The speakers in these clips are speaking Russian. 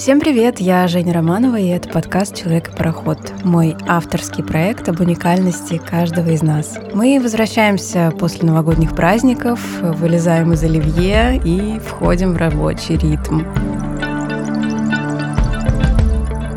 Всем привет, я Женя Романова, и это подкаст «Человек и пароход», мой авторский проект об уникальности каждого из нас. Мы возвращаемся после новогодних праздников, вылезаем из оливье и входим в рабочий ритм.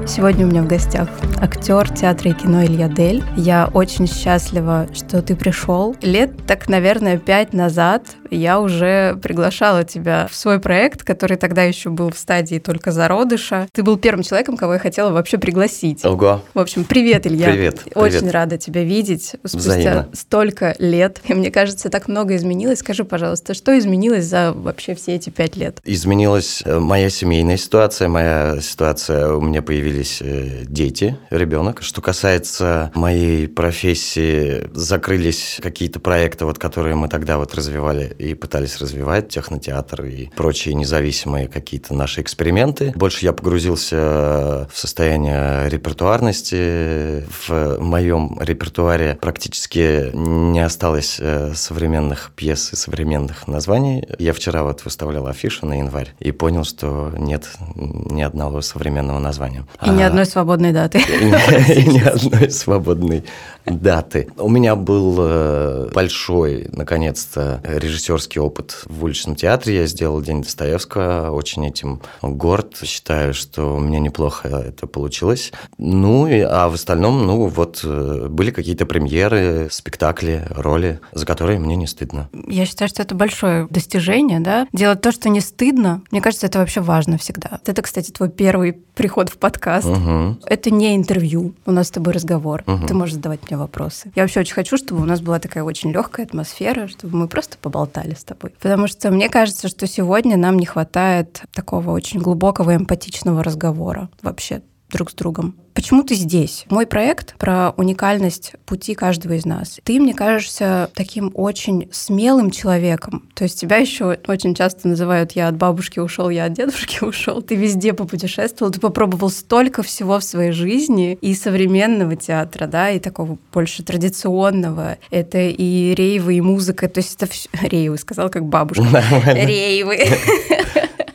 Сегодня у меня в гостях актер театра и кино Илья Дель. Я очень счастлива, что ты пришел. Лет так, наверное, пять назад я уже приглашала тебя в свой проект, который тогда еще был в стадии только зародыша. Ты был первым человеком, кого я хотела вообще пригласить. Ого. В общем, привет, Илья. Привет. Очень привет. рада тебя видеть спустя Взаимно. столько лет. И мне кажется, так много изменилось. Скажи, пожалуйста, что изменилось за вообще все эти пять лет? Изменилась э, моя семейная ситуация, моя ситуация, у меня появились э, дети, ребенок. Что касается моей профессии, закрылись какие-то проекты, вот, которые мы тогда вот развивали и пытались развивать, технотеатр и прочие независимые какие-то наши эксперименты. Больше я погрузился в состояние репертуарности. В моем репертуаре практически не осталось э, современных пьес и современных названий. Я вчера вот выставлял афишу на январь и понял, что нет ни одного современного названия. И ни А, одной свободной даты. и ни одной свободной даты. У меня был э, большой, наконец-то, режиссерский опыт в уличном театре. Я сделал День Достоевского, очень этим горд. Считаю, что у меня неплохо это получилось. Ну, и- а в остальном, ну, вот э, были какие-то премьеры, спектакли, роли, за которые мне не стыдно. Я считаю, что это большое достижение, да. Делать то, что не стыдно, мне кажется, это вообще важно всегда. Это, кстати, твой первый приход в подкаст. Мгм. Это не интервью, у нас с тобой разговор. Мгм. Ты можешь задавать мне вопросы. Я вообще очень хочу, чтобы у нас была такая очень легкая атмосфера, чтобы мы просто поболтали с тобой. Потому что мне кажется, что сегодня нам не хватает такого очень глубокого эмпатичного разговора вообще друг с другом. Почему ты здесь? Мой проект про уникальность пути каждого из нас. Ты, мне кажешься, таким очень смелым человеком. То есть тебя еще очень часто называют «я от бабушки ушел, я от дедушки ушел». Ты везде попутешествовал, ты попробовал столько всего в своей жизни и современного театра, да, и такого больше традиционного. Это и рейвы, и музыка. То есть это все... Рейвы, сказал как бабушка. Рейвы.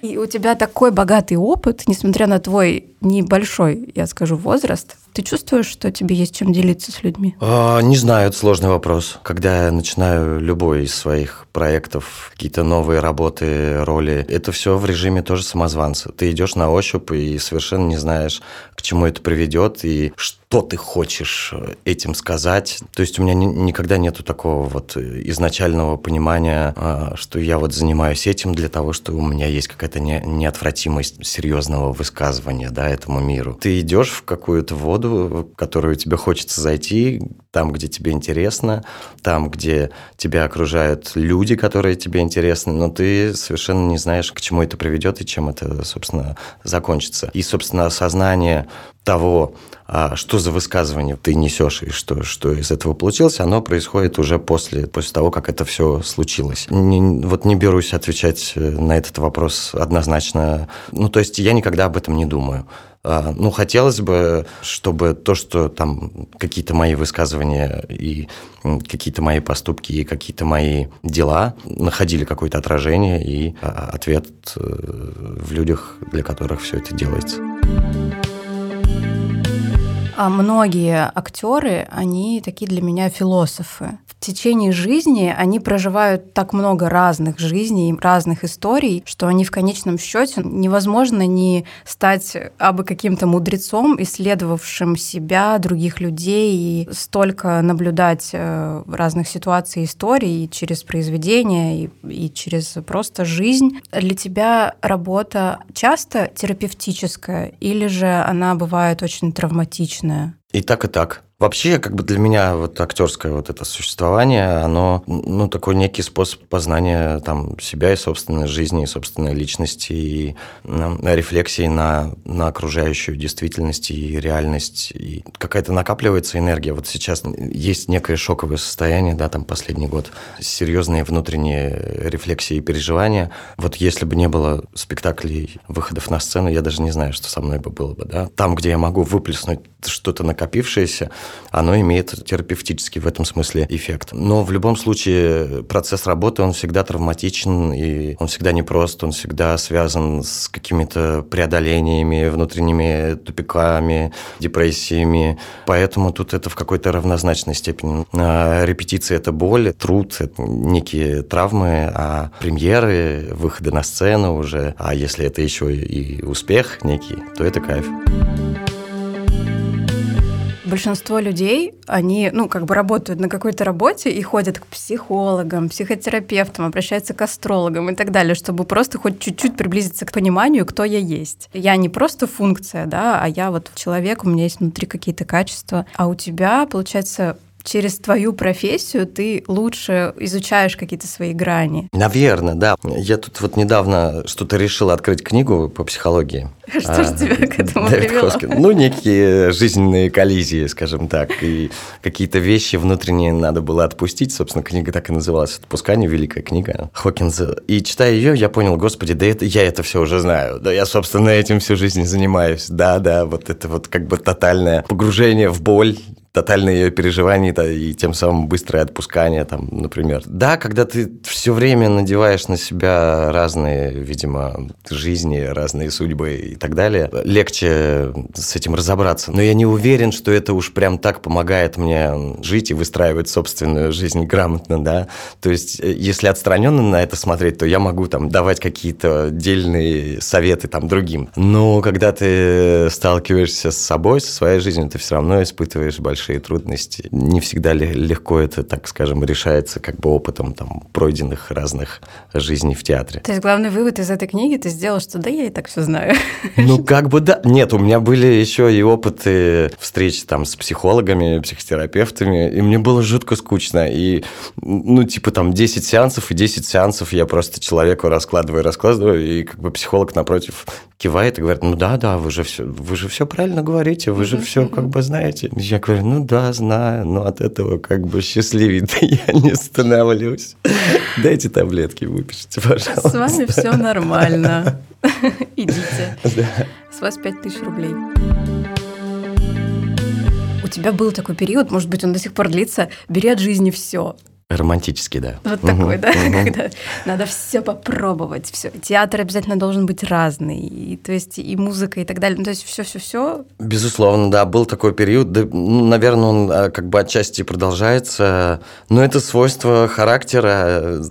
И у тебя такой богатый опыт, несмотря на твой небольшой, я скажу, возраст. Ты чувствуешь, что тебе есть чем делиться с людьми? А, Не знаю, это сложный вопрос. Когда я начинаю любой из своих проектов, какие-то новые работы, роли, это все в режиме тоже самозванца. Ты идешь на ощупь и совершенно не знаешь, к чему это приведет и что ты хочешь этим сказать. То есть у меня ни- никогда нету такого вот изначального понимания, а, что я вот занимаюсь этим для того, что у меня есть какая-то не- неотвратимость серьезного высказывания, да, этому миру. Ты идешь в какую-то воду, в которую тебе хочется зайти, там, где тебе интересно, там, где тебя окружают люди, которые тебе интересны, но ты совершенно не знаешь, к чему это приведет и чем это, собственно, закончится. И, собственно, осознание того, а, что за высказывание ты несешь и что, что из этого получилось, оно происходит уже после, после того, как это все случилось. Не- вот не берусь отвечать э, на этот вопрос однозначно. Ну, то есть я никогда об этом не думаю. А, Ну, хотелось бы, чтобы то, что там какие-то мои высказывания и какие-то мои поступки и какие-то мои дела находили какое-то отражение и а, ответ э, в людях, для которых все это делается. А многие актеры, они такие для меня философы. В течение жизни они проживают так много разных жизней, разных историй, что они в конечном счете невозможно не стать абы каким-то мудрецом, исследовавшим себя, других людей, и столько наблюдать э, разных ситуаций, историй и через произведения, и, и через просто жизнь. Для тебя работа часто терапевтическая или же она бывает очень травматичная? И так, и так. Вообще, как бы для меня вот актерское вот это существование, оно, ну, такой некий способ познания там себя и собственной жизни, и собственной личности, и ну, рефлексии на, на окружающую действительность и реальность. И какая-то накапливается энергия. Вот сейчас есть некое шоковое состояние, да, там последний год, серьезные внутренние рефлексии и переживания. Вот если бы не было спектаклей, выходов на сцену, я даже не знаю, что со мной бы было бы, да. Там, где я могу выплеснуть что-то накопившееся, оно имеет терапевтический в этом смысле эффект. Но в любом случае процесс работы, он всегда травматичен, и он всегда непрост, он всегда связан с какими-то преодолениями, внутренними тупиками, депрессиями. Поэтому тут это в какой-то равнозначной степени. А репетиция – это боль, труд, это некие травмы, а премьеры, выходы на сцену уже, а если это еще и успех некий, то это кайф большинство людей, они, ну, как бы работают на какой-то работе и ходят к психологам, психотерапевтам, обращаются к астрологам и так далее, чтобы просто хоть чуть-чуть приблизиться к пониманию, кто я есть. Я не просто функция, да, а я вот человек, у меня есть внутри какие-то качества. А у тебя, получается, через твою профессию ты лучше изучаешь какие-то свои грани. Наверное, да. Я тут вот недавно что-то решил открыть книгу по психологии. Что же тебя к этому привело? Ну, некие жизненные коллизии, скажем так, и какие-то вещи внутренние надо было отпустить. Собственно, книга так и называлась «Отпускание», великая книга Хокинса. И читая ее, я понял, господи, да это, я это все уже знаю. Да я, собственно, этим всю жизнь занимаюсь. Да, да, вот это вот как бы тотальное погружение в боль, тотальное ее переживание и тем самым быстрое отпускание, там, например. Да, когда ты все время надеваешь на себя разные, видимо, жизни, разные судьбы и так далее, легче с этим разобраться. Но я не уверен, что это уж прям так помогает мне жить и выстраивать собственную жизнь грамотно, да. То есть, э, если отстраненно на это смотреть, то я могу там давать какие-то отдельные советы там другим. Но когда ты сталкиваешься с собой, со своей жизнью, ты все равно испытываешь большие большие трудности. Не всегда легко это, так скажем, решается как бы опытом там пройденных разных жизней в театре. То есть главный вывод из этой книги ты сделал, что да, я и так все знаю. Ну, как бы да. Нет, у меня были еще и опыты встреч там с психологами, психотерапевтами, и мне было жутко скучно. И, ну, типа там 10 сеансов, и 10 сеансов я просто человеку раскладываю, раскладываю, и как бы психолог напротив кивает и говорит, ну да, да, вы же все, вы же все правильно говорите, вы же все как бы знаете. Я говорю, ну да, знаю, но от этого как бы счастливее я не становлюсь. Дайте таблетки, выпишите, пожалуйста. С вами все нормально. Идите. С вас 5000 рублей. У тебя был такой период, может быть, он до сих пор длится, бери от жизни все. Романтический, да. Вот такой, да, когда надо все попробовать, все. Театр обязательно должен быть разный, и, то есть и музыка и так далее. Ну, то есть все-все-все. Безусловно, да, был такой период. Да, ну, наверное, он а, как бы отчасти продолжается. Но это свойство характера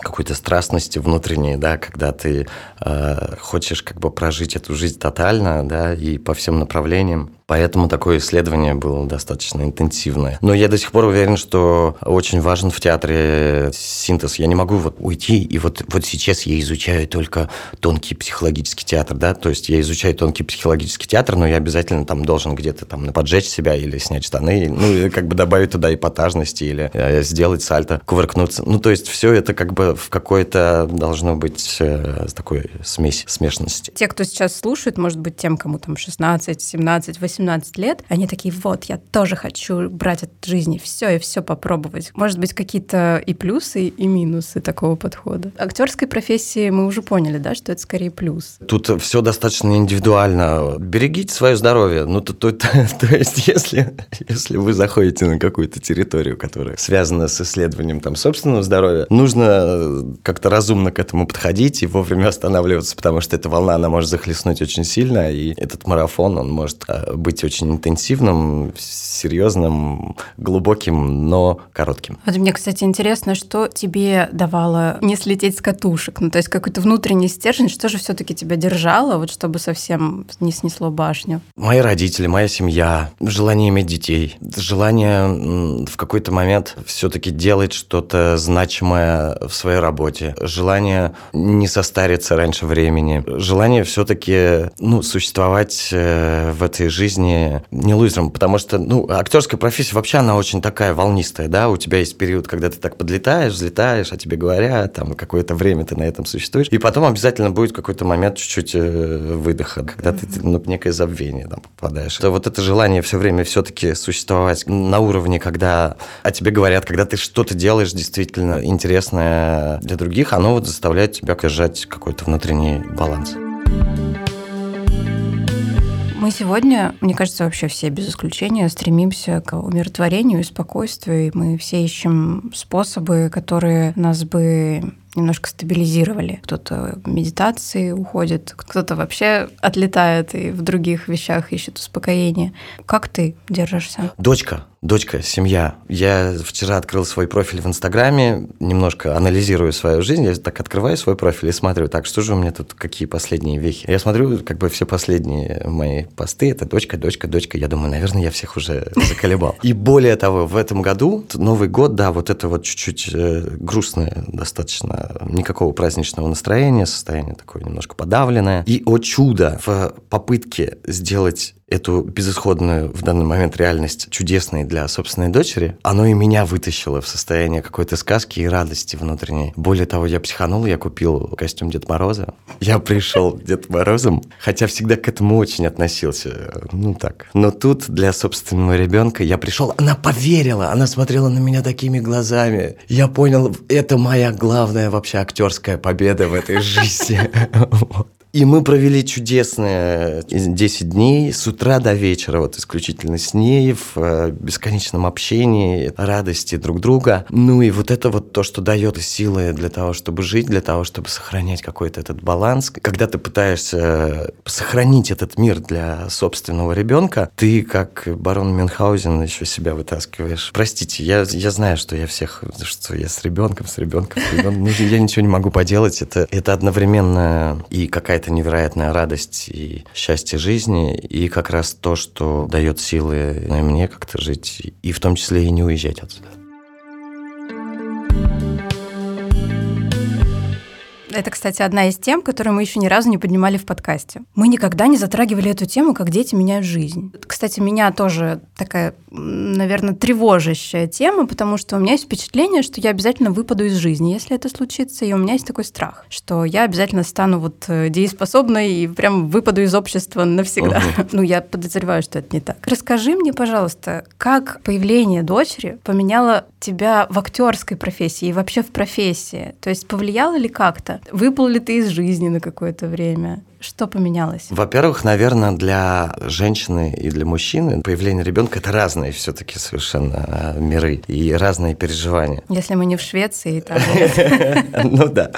какой-то страстности внутренней, да, когда ты э, хочешь как бы прожить эту жизнь тотально, да, и по всем направлениям. Поэтому такое исследование было достаточно интенсивное. Но я до сих пор уверен, что очень важен в театре синтез. Я не могу вот уйти, и вот, вот сейчас я изучаю только тонкий психологический театр, да, то есть я изучаю тонкий психологический театр, но я обязательно там должен где-то там поджечь себя или снять штаны, ну, и как бы добавить туда эпатажности или э, сделать сальто, кувыркнуться. Ну, то есть все это как бы в какой-то должно быть э, такой смесь, смешанности. Те, кто сейчас слушает, может быть, тем, кому там 16, 17, 18, 18 лет, они такие, вот, я тоже хочу брать от жизни все и все попробовать. Может быть, какие-то и плюсы, и минусы такого подхода. Актерской профессии мы уже поняли, да, что это скорее плюс. Тут все достаточно индивидуально. Берегите свое здоровье. Ну, то, то, то, то есть, если, если вы заходите на какую-то территорию, которая связана с исследованием там собственного здоровья, нужно как-то разумно к этому подходить и вовремя останавливаться, потому что эта волна, она может захлестнуть очень сильно, и этот марафон, он может а, быть очень интенсивным, серьезным, глубоким, но коротким. Вот мне, кстати, интересно, что тебе давало не слететь с катушек? Ну, то есть какой-то внутренний стержень, что же все-таки тебя держало, вот чтобы совсем не снесло башню? Мои родители, моя семья, желание иметь детей, желание в какой-то момент все-таки делать что-то значимое в своей работе, желание не состариться раньше времени, желание все-таки ну, существовать э, в этой жизни не лузером, потому что, ну, актерская профессия вообще, она очень такая волнистая, да, у тебя есть период, когда ты так подлетаешь, взлетаешь, а тебе говорят, там, какое-то время ты на этом существуешь, и потом обязательно будет какой-то момент чуть-чуть э, выдоха, когда ты, ну, некое забвение там попадаешь. То вот это желание все время все-таки существовать на уровне, когда о тебе говорят, когда ты что-то делаешь действительно интересное для других, оно вот заставляет тебя держать какой-то внутренний баланс. Мы сегодня, мне кажется, вообще все без исключения стремимся к умиротворению и спокойствию. И мы все ищем способы, которые нас бы немножко стабилизировали. Кто-то медитации уходит, кто-то вообще отлетает и в других вещах ищет успокоение. Как ты держишься? Дочка, дочка, семья. Я вчера открыл свой профиль в Инстаграме, немножко анализирую свою жизнь, я так открываю свой профиль и смотрю, так, что же у меня тут, какие последние вехи. Я смотрю, как бы все последние мои посты, это дочка, дочка, дочка. Я думаю, наверное, я всех уже заколебал. И более того, в этом году, Новый год, да, вот это вот чуть-чуть э, грустное достаточно никакого праздничного настроения, состояние такое немножко подавленное. И, о чудо, в попытке сделать эту безысходную в данный момент реальность чудесной для собственной дочери, оно и меня вытащило в состояние какой-то сказки и радости внутренней. Более того, я психанул, я купил костюм Дед Мороза. Я пришел Дед Морозом, хотя всегда к этому очень относился. Ну так. Но тут для собственного ребенка я пришел, она поверила, она смотрела на меня такими глазами. Я понял, это моя главная вообще актерская победа в этой жизни. И мы провели чудесные 10 дней с утра до вечера, вот исключительно с ней, в э, бесконечном общении, радости друг друга. Ну и вот это вот то, что дает силы для того, чтобы жить, для того, чтобы сохранять какой-то этот баланс. Когда ты пытаешься э, сохранить этот мир для собственного ребенка, ты, как барон Мюнхгаузен, еще себя вытаскиваешь. Простите, я, я знаю, что я всех, что я с ребенком, с ребенком, с ребенком. Ну, я ничего не могу поделать. Это, это одновременно и какая-то какая-то невероятная радость и счастье жизни, и как раз то, что дает силы мне как-то жить, и в том числе и не уезжать отсюда. Это, кстати, одна из тем, которую мы еще ни разу не поднимали в подкасте. Мы никогда не затрагивали эту тему, как дети меняют жизнь. Кстати, меня тоже такая, наверное, тревожащая тема, потому что у меня есть впечатление, что я обязательно выпаду из жизни, если это случится, и у меня есть такой страх, что я обязательно стану вот э, дееспособной и прям выпаду из общества навсегда. Угу. Ну, я подозреваю, что это не так. Расскажи мне, пожалуйста, как появление дочери поменяло тебя в актерской профессии и вообще в профессии? То есть повлияло ли как-то? Выпал ли ты из жизни на какое-то время? Что поменялось? Во-первых, наверное, для женщины и для мужчины появление ребенка это разные все-таки совершенно а, миры и разные переживания. Если мы не в Швеции, там ну да,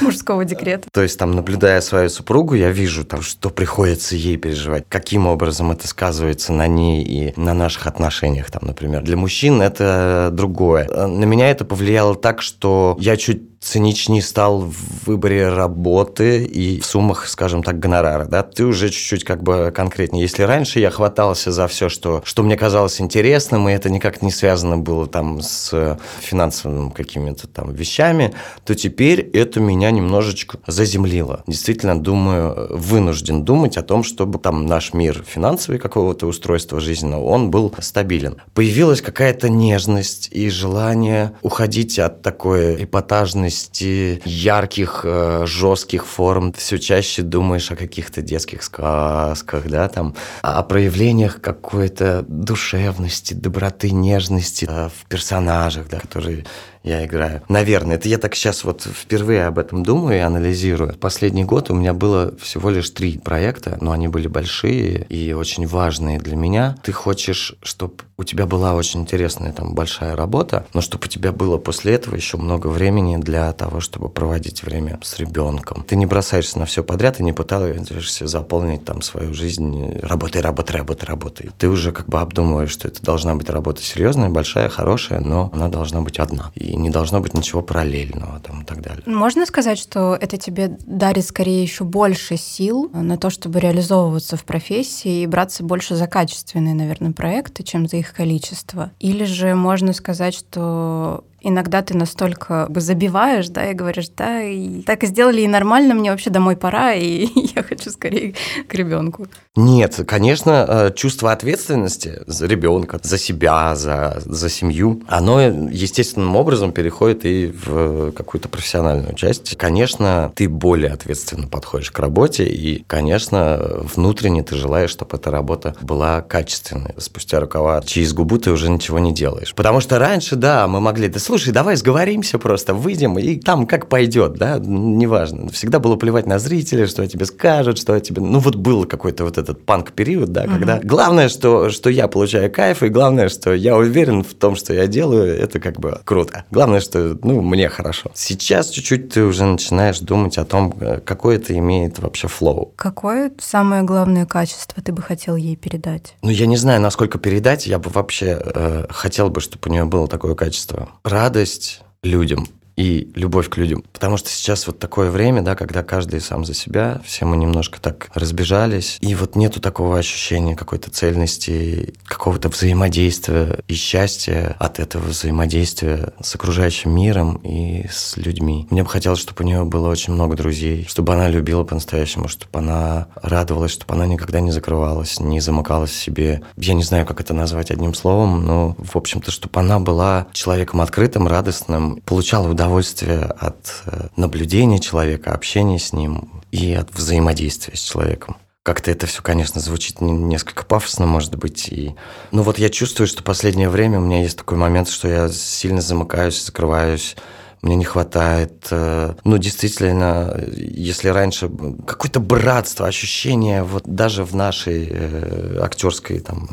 мужского декрета. То есть там, наблюдая свою супругу, я вижу там, что приходится ей переживать, каким образом это сказывается на ней и на наших отношениях, там, например. Для мужчин это другое. На меня это повлияло так, что я чуть циничнее стал в выборе работы и в суммах, скажем так, гонорара, да, ты уже чуть-чуть как бы конкретнее. Если раньше я хватался за все, что, что мне казалось интересным, и это никак не связано было там с финансовыми какими-то там вещами, то теперь это меня немножечко заземлило. Действительно, думаю, вынужден думать о том, чтобы там наш мир финансовый какого-то устройства жизненного, он был стабилен. Появилась какая-то нежность и желание уходить от такой эпатажной сложности, ярких, э, жестких форм. все чаще думаешь о каких-то детских сказках, да, там, о проявлениях какой-то душевности, доброты, нежности э, в персонажах, да, которые я играю. Наверное, это я так сейчас вот впервые об этом думаю и анализирую. Последний год у меня было всего лишь три проекта, но они были большие и очень важные для меня. Ты хочешь, чтобы у тебя была очень интересная там большая работа, но чтобы у тебя было после этого еще много времени для того, чтобы проводить время с ребенком. Ты не бросаешься на все подряд и не пытаешься заполнить там свою жизнь работой, работой, работой, работой. Ты уже как бы обдумываешь, что это должна быть работа серьезная, большая, хорошая, но она должна быть одна. И не должно быть ничего параллельного там и так далее. Можно сказать, что это тебе дарит скорее еще больше сил на то, чтобы реализовываться в профессии и браться больше за качественные, наверное, проекты, чем за их количество? Или же можно сказать, что иногда ты настолько забиваешь, да, и говоришь, да, и так и сделали, и нормально, мне вообще домой пора, и я хочу скорее к ребенку. Нет, конечно, э, чувство ответственности за ребенка, за себя, за, за семью, оно естественным образом переходит и в какую-то профессиональную часть. Конечно, ты более ответственно подходишь к работе, и, конечно, внутренне ты желаешь, чтобы эта работа была качественной. Спустя рукава через губу ты уже ничего не делаешь. Потому что раньше, да, мы могли, да слушай, давай сговоримся просто, выйдем, и там как пойдет, да, неважно. Всегда было плевать на зрителей, что о тебе скажут, что о тебе... Ну, вот был какой-то вот этот панк-период, да, угу. когда главное, что, что я получаю кайф, и главное, что я уверен в том, что я делаю, это как бы круто. Главное, что, ну, мне хорошо. Сейчас чуть-чуть ты уже начинаешь думать о том, э, какое это имеет вообще флоу. Какое самое главное качество ты бы хотел ей передать? Ну, я не знаю, насколько передать, я бы вообще э, хотел бы, чтобы у нее было такое качество. Радость людям, и любовь к людям. Потому что сейчас вот такое время, да, когда каждый сам за себя, все мы немножко так разбежались, и вот нету такого ощущения какой-то цельности, какого-то взаимодействия и счастья от этого взаимодействия с окружающим миром и с людьми. Мне бы хотелось, чтобы у нее было очень много друзей, чтобы она любила по-настоящему, чтобы она радовалась, чтобы она никогда не закрывалась, не замыкалась в себе. Я не знаю, как это назвать одним словом, но, в общем-то, чтобы она была человеком открытым, радостным, получала удовольствие удовольствие от э, наблюдения человека, общения с ним и от взаимодействия с человеком. Как-то это все, конечно, звучит несколько пафосно, может быть. И... Но вот я чувствую, что последнее время у меня есть такой момент, что я сильно замыкаюсь, закрываюсь, мне не хватает. Э, ну, действительно, если раньше какое-то братство, ощущение, вот даже в нашей э, актерской там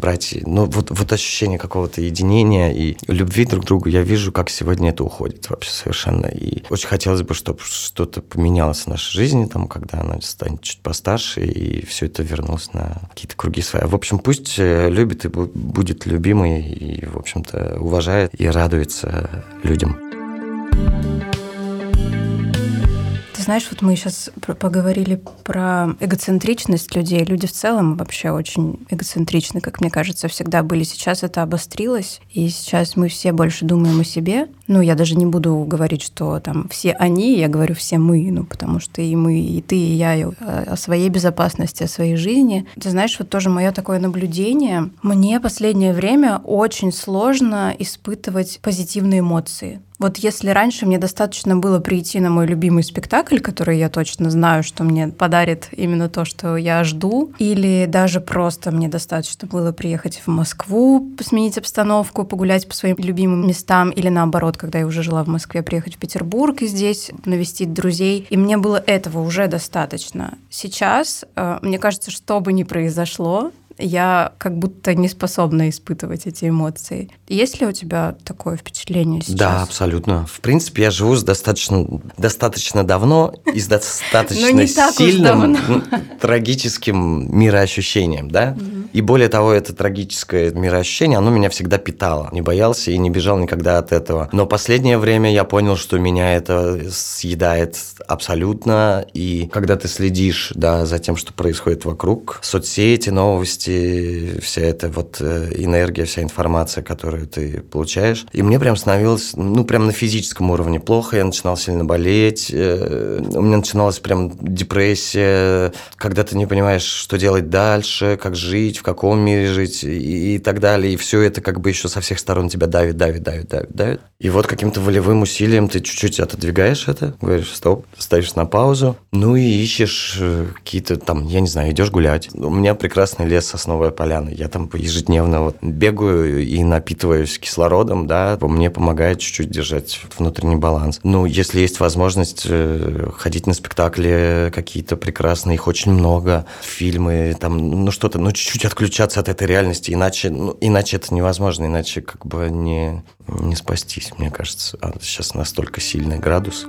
братья, ну, вот, вот ощущение какого-то единения и любви друг к другу, я вижу, как сегодня это уходит вообще совершенно. И очень хотелось бы, чтобы что-то поменялось в нашей жизни, там, когда она станет чуть постарше, и все это вернулось на какие-то круги свои. В общем, пусть э, любит и будет любимой, и, в общем-то, уважает и радуется людям. Ты знаешь, вот мы сейчас поговорили про эгоцентричность людей. Люди в целом вообще очень эгоцентричны, как мне кажется, всегда были. Сейчас это обострилось, и сейчас мы все больше думаем о себе. Ну, я даже не буду говорить, что там все они, я говорю все мы, ну, потому что и мы, и ты, и я о своей безопасности, о своей жизни. Ты знаешь, вот тоже мое такое наблюдение. Мне последнее время очень сложно испытывать позитивные эмоции. Вот если раньше мне достаточно было прийти на мой любимый спектакль, который я точно знаю, что мне подарит именно то, что я жду, или даже просто мне достаточно было приехать в Москву, сменить обстановку, погулять по своим любимым местам, или наоборот, когда я уже жила в Москве, приехать в Петербург и здесь навестить друзей. И мне было этого уже достаточно. Сейчас, э, мне кажется, что бы ни произошло, я как будто не способна испытывать эти эмоции. Есть ли у тебя такое впечатление сейчас? Да, абсолютно. В принципе, я живу с достаточно, достаточно давно и с достаточно сильным трагическим мироощущением, да? И более того, это трагическое мироощущение, оно меня всегда питало. Не боялся и не бежал никогда от этого. Но последнее время я понял, что меня это съедает абсолютно. И когда ты следишь да, за тем, что происходит вокруг, соцсети, новости, новости, вся эта вот э, энергия, вся информация, которую ты получаешь. И мне прям становилось, ну, прям на физическом уровне плохо, я начинал сильно болеть, э, у меня начиналась прям депрессия, когда ты не понимаешь, что делать дальше, как жить, в каком мире жить и, и так далее. И все это как бы еще со всех сторон тебя давит, давит, давит, давит, давит. И вот каким-то волевым усилием ты чуть-чуть отодвигаешь это, говоришь, стоп, ставишь на паузу, ну и ищешь э, какие-то там, я не знаю, идешь гулять. У меня прекрасный лес Сосновая Поляна. Я там ежедневно вот бегаю и напитываюсь кислородом, да, мне помогает чуть-чуть держать внутренний баланс. Ну, если есть возможность э, ходить на спектакли какие-то прекрасные, их очень много, фильмы, там, ну что-то, ну чуть-чуть отключаться от этой реальности, иначе, ну, иначе это невозможно, иначе как бы не, не спастись, мне кажется. А сейчас настолько сильный градус.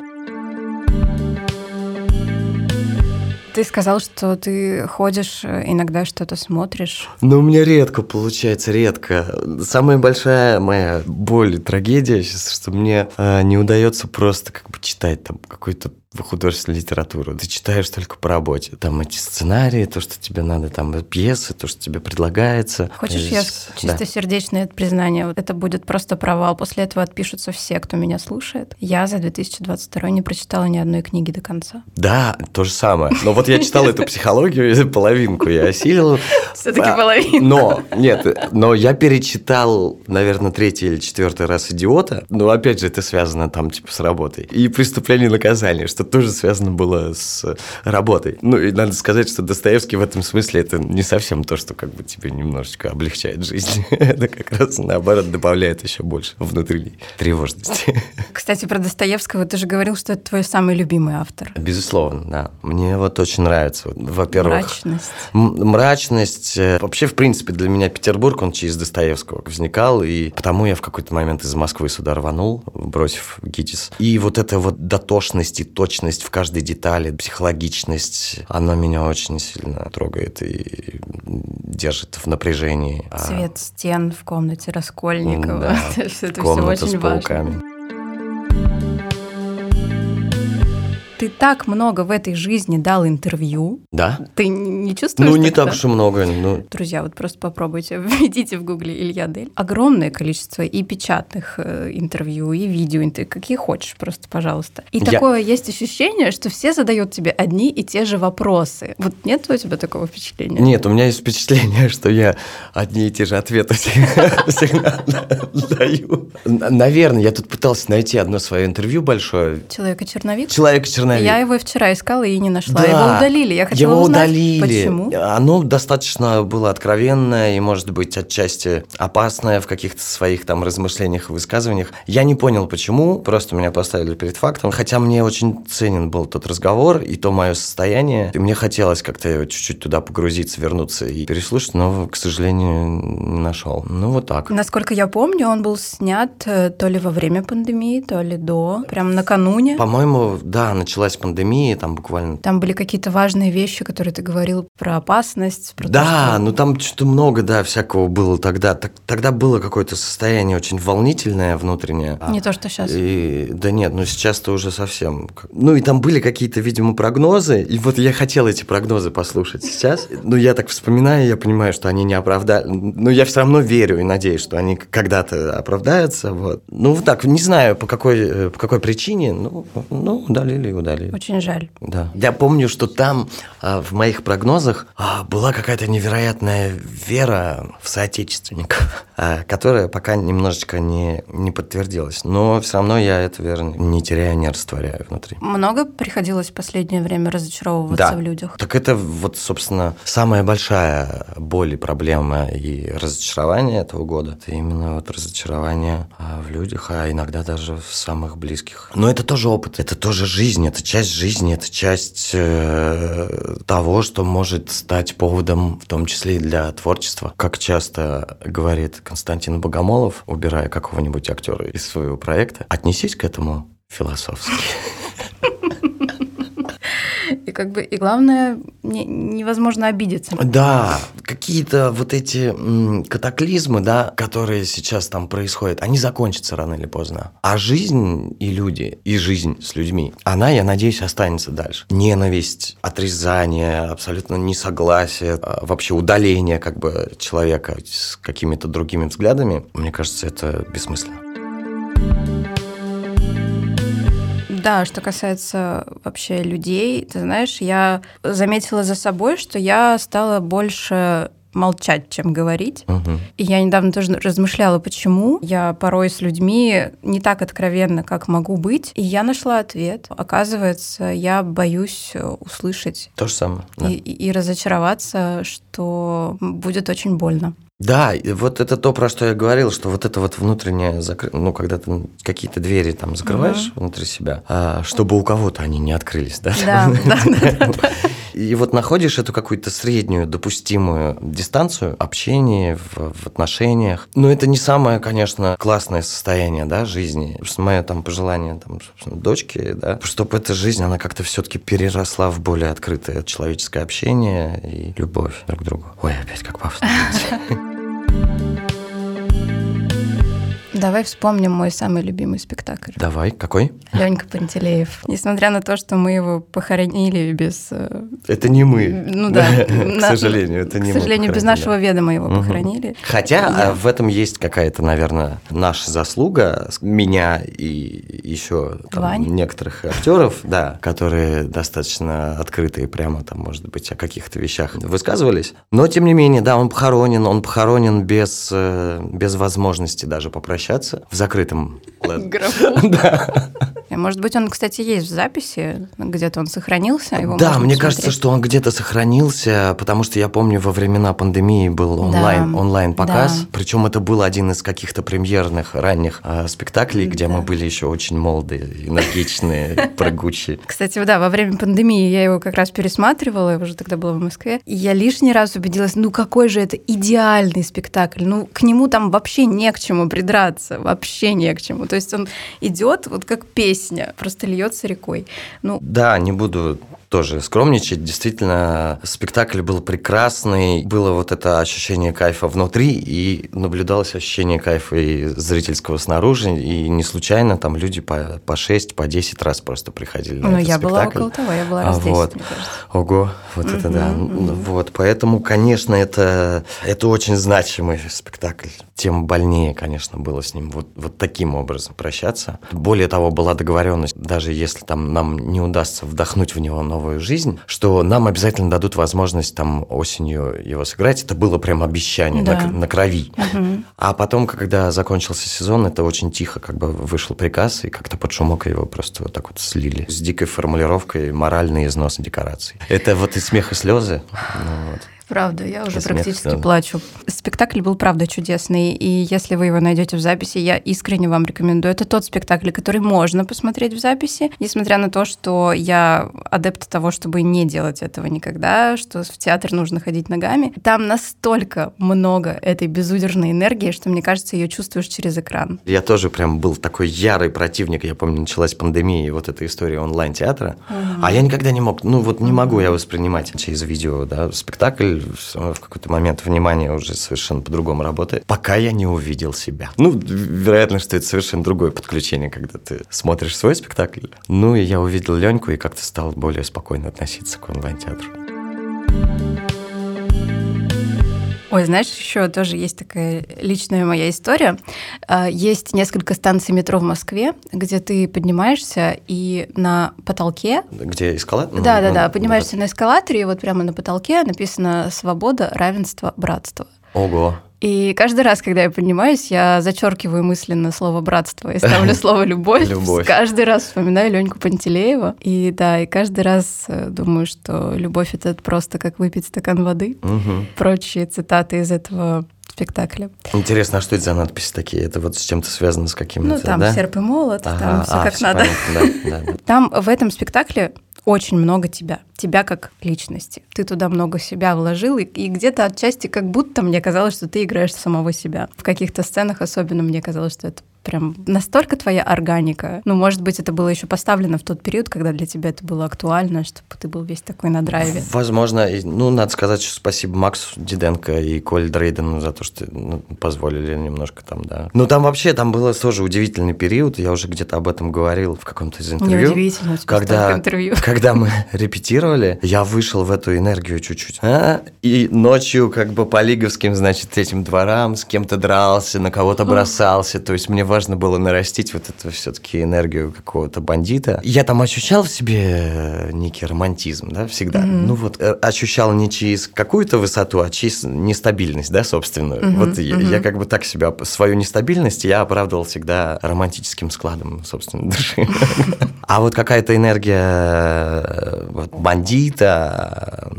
Ты сказал, что ты ходишь, э, иногда что-то смотришь. Ну, у меня редко получается, редко. Самая большая моя боль и трагедия сейчас, что мне э, не удается просто как бы читать там какой-то художественную литературу. Ты читаешь только по работе. Там эти сценарии, то, что тебе надо, там пьесы, то, что тебе предлагается. Хочешь, есть... я чистосердечное да. признание? Вот это будет просто провал. После этого отпишутся все, кто меня слушает. Я за 2022 не прочитала ни одной книги до конца. Да, то же самое. Но вот я читал эту психологию, половинку я осилил. Все-таки а, половинку. Но, нет, но я перечитал, наверное, третий или четвертый раз «Идиота». Но, опять же, это связано там, типа, с работой. И «Преступление и наказание», что это тоже связано было с работой. Ну, и надо сказать, что Достоевский в этом смысле это не совсем то, что как бы тебе немножечко облегчает жизнь. это как раз наоборот добавляет еще больше внутренней тревожности. Кстати, про Достоевского ты же говорил, что это твой самый любимый автор. Безусловно, да. Мне вот очень нравится. Во-первых, Мрачность. мрачность. Э, вообще, в принципе, для меня Петербург, он через Достоевского возникал, и потому я в какой-то момент из Москвы сюда рванул, бросив ГИТИС. И вот эта вот дотошность и точность в каждой детали, психологичность, она меня очень сильно трогает и держит в напряжении. А Цвет стен в комнате Раскольникова. Да, это все комната очень с пауками. важно. Ты так много в этой жизни дал интервью. Да. Ты не чувствуешь? Ну, не так уж и много. Ну... Друзья, вот просто попробуйте, введите в гугле Илья Дель. Огромное количество и печатных э, интервью, и видео какие хочешь, просто, пожалуйста. И Я... такое есть ощущение, что все задают тебе одни и те же вопросы. Вот нет у тебя такого впечатления? Нет, у меня есть впечатление, что я одни и те же ответы всегда даю. Наверное, я тут пытался найти одно свое интервью большое. Человека-черновик? Человека-черновик остановить. Я его вчера искала и не нашла. Да, его удалили. Я хотела его узнать, удалили. почему. Оно достаточно было откровенное и, может быть, отчасти опасное в каких-то своих там размышлениях и высказываниях. Я не понял, почему. Просто меня поставили перед фактом. Хотя мне очень ценен был тот разговор и то мое состояние. И мне хотелось как-то чуть-чуть туда погрузиться, вернуться и переслушать, но, к сожалению, не нашел. Ну, вот так. Насколько я помню, он был снят э, то ли во время пандемии, то ли до, прям накануне. По-моему, да, началось началась пандемия, там буквально... Там были какие-то важные вещи, которые ты говорил про опасность, про Да, то, что... ну там что-то много, да, всякого было тогда. Так, тогда было какое-то состояние очень волнительное внутреннее. Не то, что сейчас. И, да нет, ну сейчас-то уже совсем... Ну и там были какие-то, видимо, прогнозы, и вот я хотел эти прогнозы послушать сейчас. Но я так вспоминаю, я понимаю, что они не оправдали. Но я все равно верю и надеюсь, что они когда-то оправдаются. Вот. Ну вот так, не знаю, по какой, э, по какой причине, ну, ну удалили и удалили. Очень жаль. Да. Я помню, что там а, в моих прогнозах а, была какая-то невероятная вера в соотечественников, которая пока немножечко не, не подтвердилась. Но все равно я эту веру не теряю, не растворяю внутри. Много приходилось в последнее время разочаровываться да. в людях? Так это вот, собственно, самая большая боль и проблема и разочарование этого года. Это именно вот разочарование в людях, а иногда даже в самых близких. Но это тоже опыт, это тоже жизнь, это часть жизни, это часть э, того, что может стать поводом, в том числе и для творчества. Как часто говорит Константин Богомолов, убирая какого-нибудь актера из своего проекта, отнесись к этому философски. И как бы, и главное, не, невозможно обидеться. Да, какие-то вот эти катаклизмы, да, которые сейчас там происходят, они закончатся рано или поздно. А жизнь и люди, и жизнь с людьми, она, я надеюсь, останется дальше. Ненависть, отрезание, абсолютно несогласие, а, вообще удаление как бы человека с какими-то другими взглядами, мне кажется, это бессмысленно. Да, что касается вообще людей, ты знаешь, я заметила за собой, что я стала больше молчать, чем говорить. Угу. И я недавно тоже размышляла, почему. Я порой с людьми не так откровенно, как могу быть. И я нашла ответ. Оказывается, я боюсь услышать. То же самое. Да. И, и разочароваться, что будет очень больно. Да, и вот это то, про что я говорил, что вот это вот внутреннее, закры... ну, когда ты какие-то двери там закрываешь угу. внутри себя, а, чтобы у кого-то они не открылись, да? Да, да, да. И вот находишь эту какую-то среднюю допустимую дистанцию общения в, в отношениях. Но это не самое, конечно, классное состояние, да, жизни. Мое там пожелание, там, собственно, дочке, да, чтобы эта жизнь, она как-то все-таки переросла в более открытое человеческое общение и любовь друг к другу. Ой, опять как пафосно. Давай вспомним мой самый любимый спектакль. Давай, какой? Ленька Пантелеев. Несмотря на то, что мы его похоронили без... Э, это не мы. Ну да. К сожалению, это не мы. К сожалению, без нашего ведома его похоронили. Хотя в этом есть какая-то, наверное, наша заслуга, меня и еще некоторых актеров, да, которые достаточно открыто и прямо там, может быть, о каких-то вещах высказывались. Но, тем не менее, да, он похоронен, он похоронен без, э, без возможности даже попрощаться общаться в закрытом... Графу. Да. спектакля. Может быть, он, кстати, есть в записи, где-то он сохранился. Его да, мне посмотреть. кажется, что он где-то сохранился, потому что я помню, во времена пандемии был онлайн, Да, онлайн показ. да. Причем это был один из каких-то премьерных ранних а, спектаклей, где Да. мы были еще очень молодые, энергичные, прыгучие. Кстати, да, во время пандемии я его как раз пересматривала, я уже тогда была в Москве, и я лишний раз убедилась, ну какой же это идеальный спектакль, ну к нему там вообще не к чему придраться, вообще не к чему. То есть он идет вот как песня, просто льется рекой. Ну, Да, не буду тоже скромничать. Действительно, спектакль был прекрасный. Было вот это ощущение кайфа внутри, и наблюдалось ощущение кайфа и зрительского снаружи. И не случайно там люди по, по 6, по 10 раз просто приходили на ну этот я была спектакль. около того, я была А, раз 10, вот. мне кажется. Ого, вот это да. Ну, Вот, поэтому, конечно, это, это очень значимый спектакль. Тем больнее, конечно, было с ним вот, вот таким образом прощаться. Более того, была договоренность, даже если там нам не удастся вдохнуть в него новую жизнь, что нам обязательно дадут возможность там осенью его сыграть. Это было прям обещание Да. на, на крови. Мгм. А потом, когда закончился сезон, это очень тихо как бы вышел приказ, и как-то под шумок его просто вот так вот слили. С дикой формулировкой «моральный износ декораций». Это вот и смех, и слезы. Ну вот. Правда, я уже смех, практически да. плачу. Спектакль был, правда, чудесный, и если вы его найдете в записи, я искренне вам рекомендую. Это тот спектакль, который можно посмотреть в записи, несмотря на то, что я адепт того, чтобы не делать этого никогда, что в театр нужно ходить ногами. Там настолько много этой безудержной энергии, что, мне кажется, ее чувствуешь через экран. Я тоже прям был такой ярый противник. Я помню, началась пандемия, и вот эта история онлайн-театра. А я никогда не мог, ну вот не могу я воспринимать через видео, да, спектакль в какой-то момент внимание уже совершенно по-другому работает, пока я не увидел себя. Ну, вероятно, что это совершенно другое подключение, когда ты смотришь свой спектакль. Ну, и я увидел Леньку и как-то стал более спокойно относиться к онлайн-театру. Ой, знаешь, еще тоже есть такая личная моя история. А, Есть несколько станций метро в Москве, где ты поднимаешься и на потолке Где эскалатор? Да, да, Ну, да. ну, Поднимаешься на эскалаторе, и вот прямо на потолке написано «Свобода, равенство, братство». Ого. И каждый раз, когда я поднимаюсь, я зачеркиваю мысленно слово братство и ставлю слово любовь. Любовь. Каждый раз вспоминаю Леньку Пантелеева. И да, и каждый раз э, думаю, что любовь это просто как выпить стакан воды. Мгм. Прочие цитаты из этого спектакля. Интересно, а что это за надписи такие? Это вот с чем-то связано с каким-то, Ну, там да? серп и молот, там Ага, все а, как всё надо. понятно, да, да, да. Там в этом спектакле очень много тебя, тебя как личности. Ты туда много себя вложил, и, и где-то отчасти как будто мне казалось, что ты играешь самого себя. В каких-то сценах особенно мне казалось, что это прям настолько твоя органика. Ну, может быть, это было еще поставлено в тот период, когда для тебя это было актуально, чтобы ты был весь такой на драйве. Возможно, ну, надо сказать, что спасибо Максу Диденко и Коль Дрейдену за то, что ну, позволили немножко там, да. Ну, там вообще, там был тоже удивительный период, я уже где-то об этом говорил в каком-то из интервью. Неудивительно, когда, интервью. когда мы репетировали, я вышел в эту энергию чуть-чуть. а, и ночью как бы по лиговским, значит, этим дворам с кем-то дрался, на кого-то бросался. То есть мне важно было нарастить вот эту все-таки энергию какого-то бандита. Я там ощущал в себе э, некий романтизм, да, всегда. Мгм. Ну вот, э, ощущал не через какую-то высоту, а через нестабильность, да, собственную. Мгм, Вот я, мгм. я как бы так себя, свою нестабильность я оправдывал всегда романтическим складом, собственно, души. А вот какая-то энергия э, вот, бандита,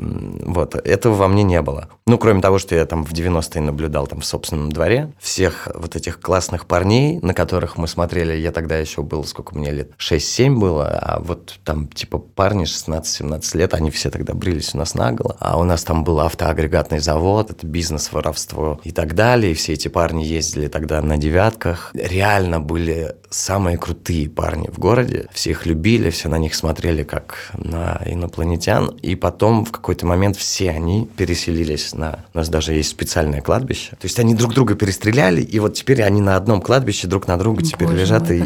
вот, этого во мне не было. Ну, кроме того, что я там в 90-е наблюдал там в собственном дворе всех вот этих классных парней, на которых мы смотрели, я тогда еще был, сколько мне лет, 6-7 было, а вот там типа парни 16-17 лет, они все тогда брились у нас наголо, а у нас там был автоагрегатный завод, это бизнес, воровство и так далее, и все эти парни ездили тогда на девятках. Реально были самые крутые парни в городе, все их любили, все на них смотрели как на инопланетян, и потом в какой-то момент все они переселились на... У нас даже есть специальное кладбище. То есть они друг друга перестреляли, и вот теперь они на одном кладбище друг на друга теперь Боже лежат мой, и,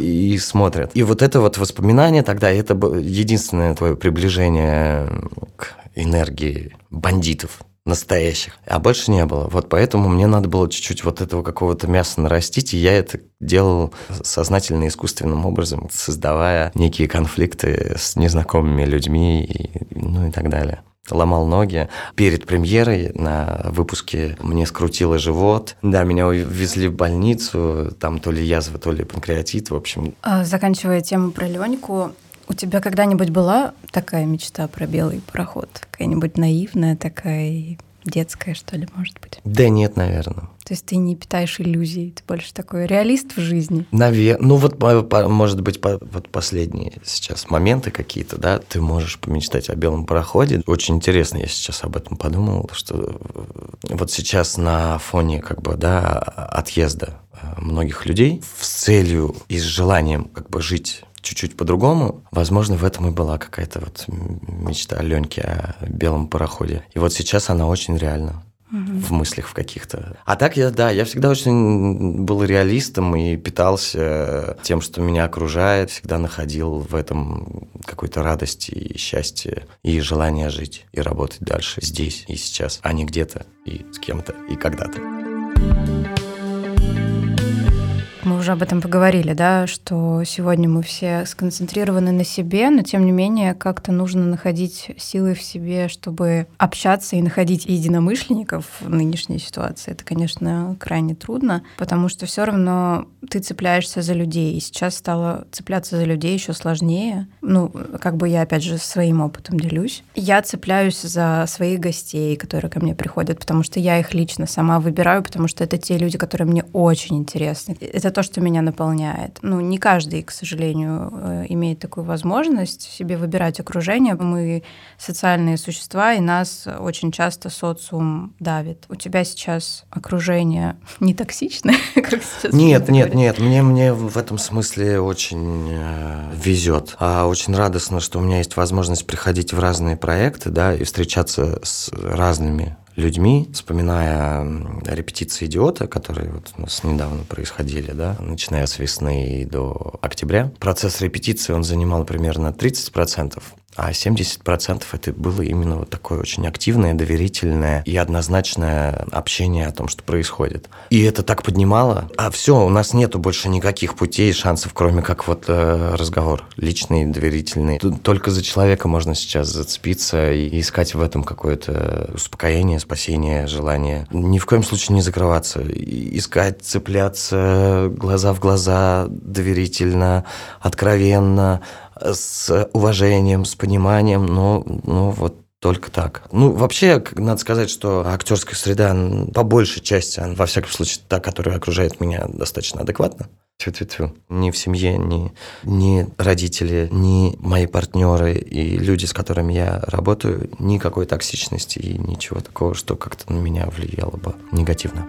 и- и- смотрят. И вот это вот воспоминание тогда, это единственное твое приближение к энергии бандитов настоящих, а больше не было. Вот поэтому мне надо было чуть-чуть вот этого какого-то мяса нарастить, и я это делал сознательно, искусственным образом, создавая некие конфликты с незнакомыми людьми, и, ну и так далее. ломал ноги. Перед премьерой на выпуске мне скрутило живот. Да, меня увезли в больницу, там то ли язва, то ли панкреатит, в общем. А, заканчивая тему про Леньку, у тебя когда-нибудь была такая мечта про белый пароход? Какая-нибудь наивная такая детская, что ли, может быть? Да нет, наверное. То есть ты не питаешь иллюзий, ты больше такой реалист в жизни. Наверное. Ну вот, может быть, вот последние сейчас моменты какие-то, да, ты можешь помечтать о белом пароходе. Очень интересно, я сейчас об этом подумал, что вот сейчас на фоне как бы, да, отъезда э, многих людей с целью и с желанием как бы жить чуть-чуть по-другому. Возможно, в этом и была какая-то вот мечта Леньки о белом пароходе. И вот сейчас она очень реальна в мыслях в каких-то. А так я, да, я всегда очень был реалистом и питался тем, что меня окружает, всегда находил в этом какой-то радости и счастье и желание жить и работать дальше здесь и сейчас, а не где-то и с кем-то и когда-то. Мы уже об этом поговорили, да, что сегодня мы все сконцентрированы на себе, но тем не менее как-то нужно находить силы в себе, чтобы общаться и находить единомышленников в нынешней ситуации. Это, конечно, крайне трудно, потому что все равно ты цепляешься за людей. И сейчас стало цепляться за людей еще сложнее. Ну, как бы я, опять же, своим опытом делюсь. Я цепляюсь за своих гостей, которые ко мне приходят, потому что я их лично сама выбираю, потому что это те люди, которые мне очень интересны. Это то, что меня наполняет. Ну, не каждый, к сожалению, э, имеет такую возможность себе выбирать окружение. Мы социальные существа, и нас очень часто социум давит. У тебя сейчас окружение не токсичное, как сейчас? Нет, нет, нет. Мне, мне в этом смысле очень э, везет. А очень радостно, что у меня есть возможность приходить в разные проекты, да, и встречаться с разными людьми, вспоминая репетиции «Идиота», которые вот у нас недавно происходили, да, начиная с весны до октября. Процесс репетиции, он занимал примерно 30%, а 70% это было именно вот такое очень активное, доверительное и однозначное общение о том, что происходит. И это так поднимало. А все, у нас нету больше никаких путей и шансов, кроме как вот э, разговор личный, доверительный. Тут только за человека можно сейчас зацепиться и искать в этом какое-то успокоение, спасение, желание. Ни в коем случае не закрываться. Искать, цепляться глаза в глаза, доверительно, откровенно, с уважением, с пониманием, но, но вот только так. Ну, вообще, надо сказать, что актерская среда, по большей части, во всяком случае, та, которая окружает меня, достаточно адекватна. Тьфу-тьфу-тьфу. Ни в семье, ни, ни родители, ни мои партнеры и люди, с которыми я работаю, никакой токсичности и ничего такого, что как-то на меня влияло бы негативно.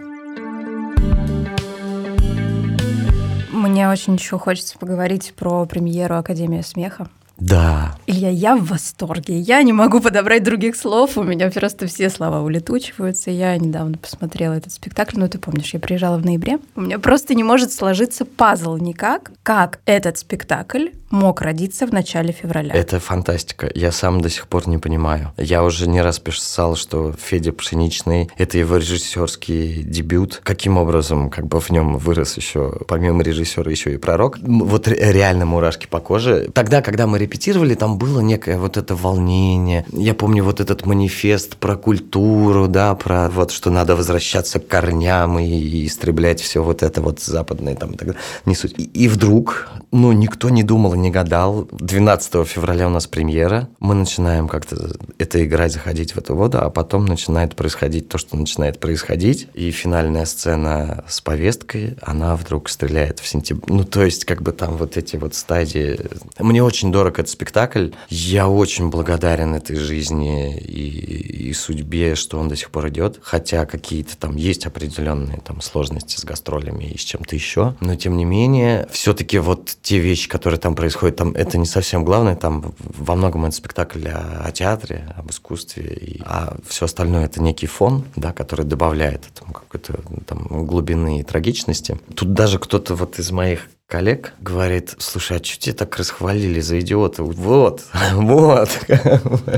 Мне очень еще хочется поговорить про премьеру Академия смеха. Да. Илья, я в восторге. Я не могу подобрать других слов. У меня просто все слова улетучиваются. Я недавно посмотрела этот спектакль. Ну, ты помнишь, я приезжала в ноябре. У меня просто не может сложиться пазл никак, как этот спектакль мог родиться в начале февраля. Это фантастика. Я сам до сих пор не понимаю. Я уже не раз писал, что Федя Пшеничный — это его режиссерский дебют. Каким образом как бы в нем вырос еще, помимо режиссера, еще и пророк. Вот реально мурашки по коже. Тогда, когда мы репетировали, там было некое вот это волнение. Я помню вот этот манифест про культуру, да, про вот, что надо возвращаться к корням и, и истреблять все вот это вот западное там и так далее. Не суть. И, и вдруг, ну, никто не думал и не гадал. 12 февраля у нас премьера. Мы начинаем как-то это играть, заходить в эту воду, а потом начинает происходить то, что начинает происходить. И финальная сцена с повесткой, она вдруг стреляет в сентябре. Ну, то есть, как бы там вот эти вот стадии. Мне очень дорого как этот спектакль. Я очень благодарен этой жизни и, и судьбе, что он до сих пор идет. Хотя какие-то там есть определенные там сложности с гастролями и с чем-то еще. Но тем не менее, все-таки вот те вещи, которые там происходят, там это не совсем главное. Там во многом это спектакль о, о театре, об искусстве. И, а все остальное это некий фон, да, который добавляет этому какой-то там глубины и трагичности. Тут даже кто-то вот из моих коллег говорит, слушай, а что тебе так расхвалили за идиота? Вот, вот.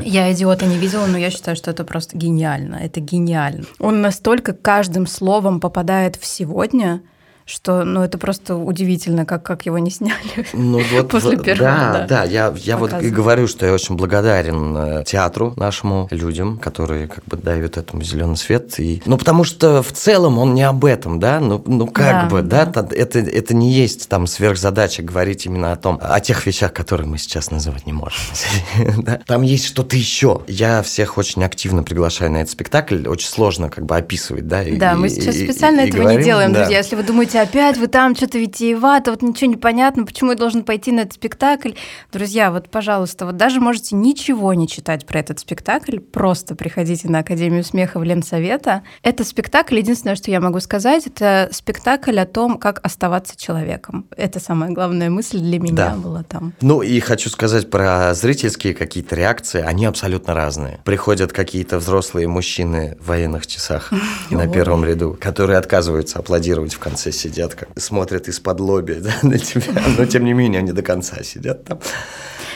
Я идиота не видела, но я считаю, что это просто гениально. Это гениально. Он настолько каждым словом попадает в сегодня, что, ну, это просто удивительно, как, как его не сняли ну, вот, после первого. Да, да, да я, я вот и говорю, что я очень благодарен э, театру нашему, людям, которые как бы дают этому зеленый свет. И... Ну, потому что в целом он не об этом, да, ну, ну как да, бы, да, да. Это, это не есть там сверхзадача говорить именно о том, о тех вещах, которые мы сейчас называть не можем. Там есть что-то еще. Я всех очень активно приглашаю на этот спектакль. Очень сложно как бы описывать, да. Да, мы сейчас специально этого не делаем, друзья. Если вы думаете, опять вы там что-то витиевато, вот ничего не понятно, почему я должен пойти на этот спектакль. Друзья, вот, пожалуйста, вот даже можете ничего не читать про этот спектакль, просто приходите на Академию смеха в Ленсовета. Это спектакль, единственное, что я могу сказать, это спектакль о том, как оставаться человеком. Это самая главная мысль для меня да. была там. Ну и хочу сказать про зрительские какие-то реакции, они абсолютно разные. Приходят какие-то взрослые мужчины в военных часах на первом ряду, которые отказываются аплодировать в конце, сидят, как смотрят из-под лоби да, на тебя, но тем не менее они до конца сидят там.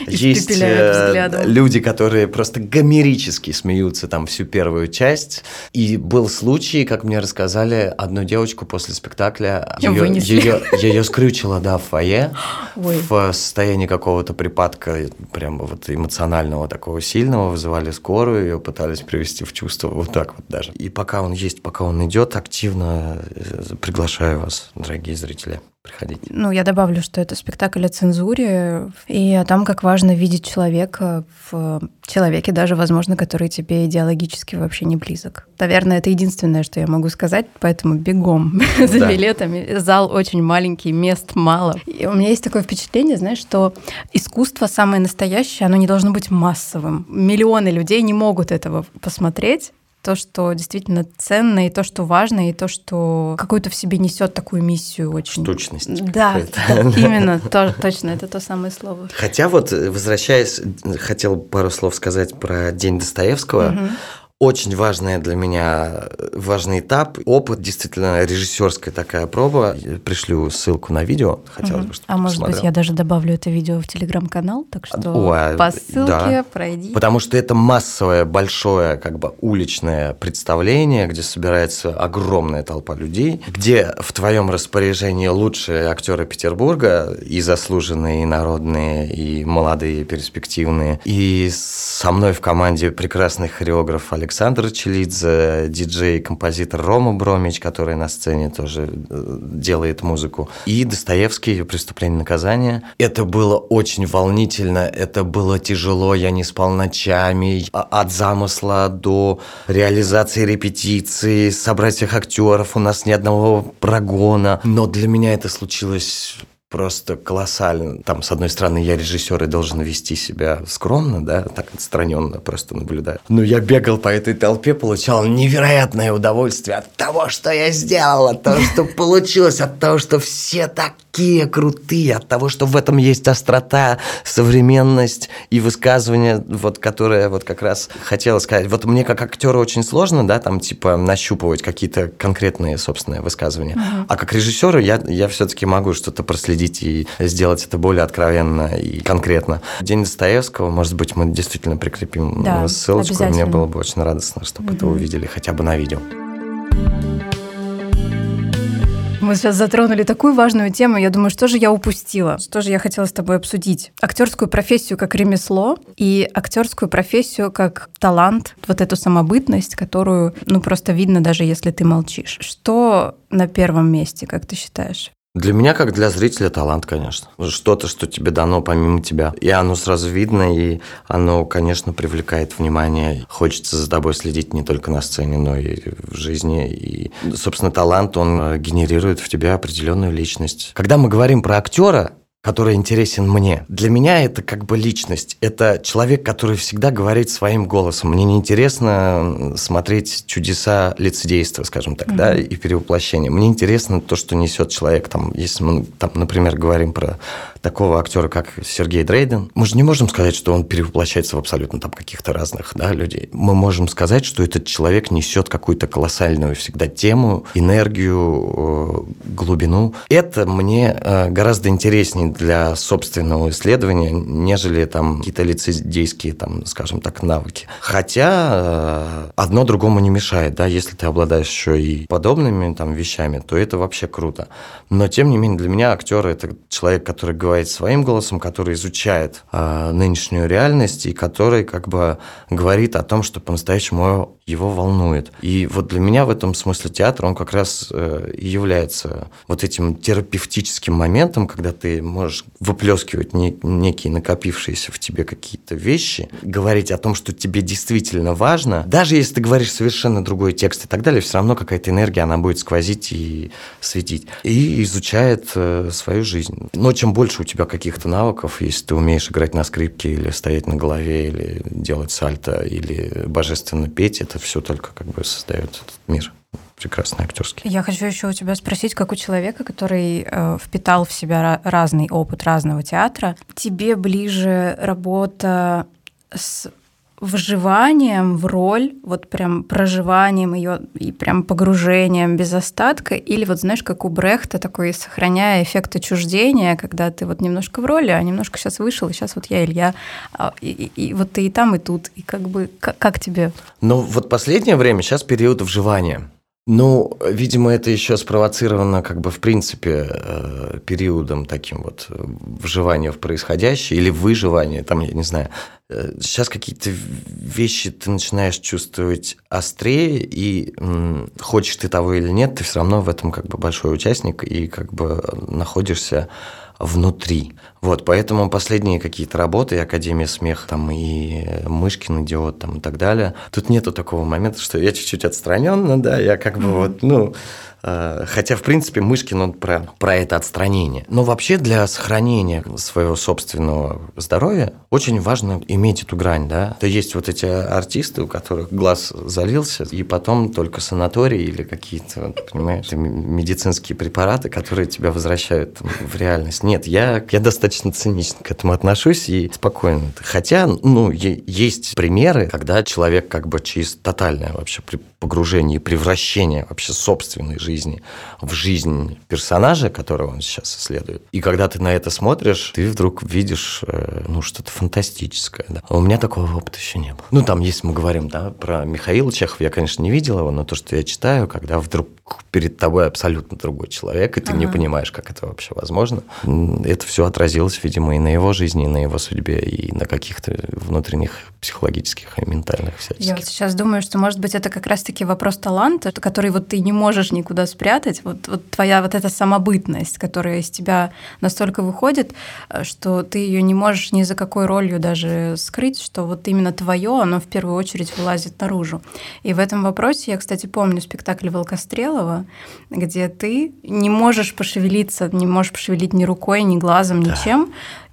Есть э, люди, которые просто гомерически смеются там всю первую часть. И был случай, как мне рассказали, одну девочку после спектакля ее, ее, ее скрючило, да, в фойе Ой. в состоянии какого-то припадка, прямо вот эмоционального такого сильного, вызывали скорую, ее пытались привести в чувство вот так вот даже. И пока он есть, пока он идет, активно э, приглашаю вас, дорогие зрители приходить. Ну, я добавлю, что это спектакль о цензуре и о том, как важно видеть человека в человеке, даже, возможно, который тебе идеологически вообще не близок. Наверное, это единственное, что я могу сказать, поэтому бегом за да. билетами. Зал очень маленький, мест мало. И у меня есть такое впечатление, знаешь, что искусство самое настоящее, оно не должно быть массовым. Миллионы людей не могут этого посмотреть, то, что действительно ценно, и то, что важно, и то, что какую-то в себе несет такую миссию очень. Штучность. Да, да именно, то, точно, это то самое слово. Хотя вот, возвращаясь, хотел пару слов сказать про День Достоевского. Угу очень важная для меня, важный этап, опыт, действительно, режиссерская такая проба. Я пришлю ссылку на видео, хотелось бы, чтобы А может посмотрел. быть, я даже добавлю это видео в телеграм-канал, так что О, по ссылке да. пройди. Потому что это массовое, большое, как бы уличное представление, где собирается огромная толпа людей, где в твоем распоряжении лучшие актеры Петербурга, и заслуженные, и народные, и молодые, и перспективные, и со мной в команде прекрасный хореограф Александр Александр Челидзе, диджей, композитор Рома Бромич, который на сцене тоже э, делает музыку, и Достоевский «Преступление и наказание». Это было очень волнительно, это было тяжело, я не спал ночами, а, от замысла до реализации репетиции, собрать всех актеров, у нас ни одного прогона, но для меня это случилось просто колоссально. Там, с одной стороны, я режиссер и должен вести себя скромно, да, так отстраненно просто наблюдаю. Но я бегал по этой толпе, получал невероятное удовольствие от того, что я сделал, от того, что получилось, от того, что все такие крутые, от того, что в этом есть острота, современность и высказывание, вот, которое вот как раз хотела сказать. Вот мне как актеру очень сложно, да, там, типа, нащупывать какие-то конкретные, собственные высказывания. Uh-huh. А как режиссеру я, я все-таки могу что-то проследить и сделать это более откровенно и конкретно. День Достоевского, может быть, мы действительно прикрепим да, ссылочку. Мне было бы очень радостно, чтобы угу. это увидели хотя бы на видео. Мы сейчас затронули такую важную тему. Я думаю, что же я упустила? Что же я хотела с тобой обсудить? Актерскую профессию как ремесло и актерскую профессию как талант, вот эту самобытность, которую, ну, просто видно, даже если ты молчишь. Что на первом месте, как ты считаешь? Для меня, как для зрителя, талант, конечно. Что-то, что тебе дано помимо тебя. И оно сразу видно, и оно, конечно, привлекает внимание. Хочется за тобой следить не только на сцене, но и в жизни. И, собственно, талант, он э, генерирует в тебя определенную личность. Когда мы говорим про актера, который интересен мне. Для меня это как бы личность. Это человек, который всегда говорит своим голосом. Мне не интересно смотреть чудеса лицедейства, скажем так, mm-hmm. да, и перевоплощения. Мне интересно то, что несет человек. Там, если мы, там, например, говорим про такого актера, как Сергей Дрейден, мы же не можем сказать, что он перевоплощается в абсолютно там каких-то разных да, людей. Мы можем сказать, что этот человек несет какую-то колоссальную всегда тему, энергию, э, глубину. Это мне э, гораздо интереснее для собственного исследования, нежели там какие-то лицедейские, там, скажем так, навыки. Хотя э, одно другому не мешает, да, если ты обладаешь еще и подобными там вещами, то это вообще круто. Но тем не менее для меня актер это человек, который говорит своим голосом, который изучает э, нынешнюю реальность и который как бы говорит о том, что по-настоящему его волнует. И вот для меня в этом смысле театр, он как раз э, является вот этим терапевтическим моментом, когда ты можешь выплескивать не, некие накопившиеся в тебе какие-то вещи, говорить о том, что тебе действительно важно, даже если ты говоришь совершенно другой текст и так далее, все равно какая-то энергия, она будет сквозить и светить. И изучает э, свою жизнь. Но чем больше у тебя каких-то навыков, если ты умеешь играть на скрипке или стоять на голове, или делать сальто, или божественно петь, это все только как бы создает этот мир прекрасный актерский. Я хочу еще у тебя спросить, как у человека, который э, впитал в себя разный опыт разного театра, тебе ближе работа с вживанием в роль, вот прям проживанием ее и прям погружением без остатка, или вот знаешь, как у Брехта, такой сохраняя эффект отчуждения, когда ты вот немножко в роли, а немножко сейчас вышел, и сейчас вот я Илья, а, и, и, и вот ты и там, и тут, и как бы, как, как тебе? Ну вот последнее время сейчас период вживания. Ну, видимо, это еще спровоцировано, как бы, в принципе, э, периодом таким вот вживания в происходящее или выживания, там, я не знаю. Э, сейчас какие-то вещи ты начинаешь чувствовать острее, и хочешь ты того или нет, ты все равно в этом как бы большой участник и как бы находишься внутри. Вот, поэтому последние какие-то работы, и Академия смеха, там, и Мышкин идиот, там, и так далее, тут нету такого момента, что я чуть-чуть отстраненно, да, я как бы вот, ну, Э, хотя, в принципе, Мышкин, он про, про это отстранение. Но вообще для сохранения своего собственного здоровья очень важно иметь эту грань, да. То есть вот эти артисты, у которых глаз залился, и потом только санатории или какие-то, понимаешь, медицинские препараты, которые тебя возвращают в реальность. Нет, я, я достаточно цинично к этому отношусь и спокойно. Хотя, ну, есть примеры, когда человек как бы через тотальное вообще погружение и превращение вообще собственной жизни жизни в жизнь персонажа, которого он сейчас исследует. И когда ты на это смотришь, ты вдруг видишь э, ну, что-то фантастическое. Да. А у меня такого опыта еще не было. Ну, там, если мы говорим да, про Михаила Чехова, я, конечно, не видел его, но то, что я читаю, когда вдруг перед тобой абсолютно другой человек, и ты ага. не понимаешь, как это вообще возможно, это все отразилось, видимо, и на его жизни, и на его судьбе, и на каких-то внутренних психологических и ментальных всяческих. Я вот сейчас думаю, что, может быть, это как раз-таки вопрос таланта, который вот ты не можешь никуда куда спрятать. Вот, вот твоя вот эта самобытность, которая из тебя настолько выходит, э, что ты ее не можешь ни за какой ролью даже скрыть, что вот именно твое, оно в первую очередь вылазит наружу. И в этом вопросе я, кстати, помню спектакль Волкострелова, где ты не можешь пошевелиться, не можешь пошевелить ни рукой, ни глазом, ничем,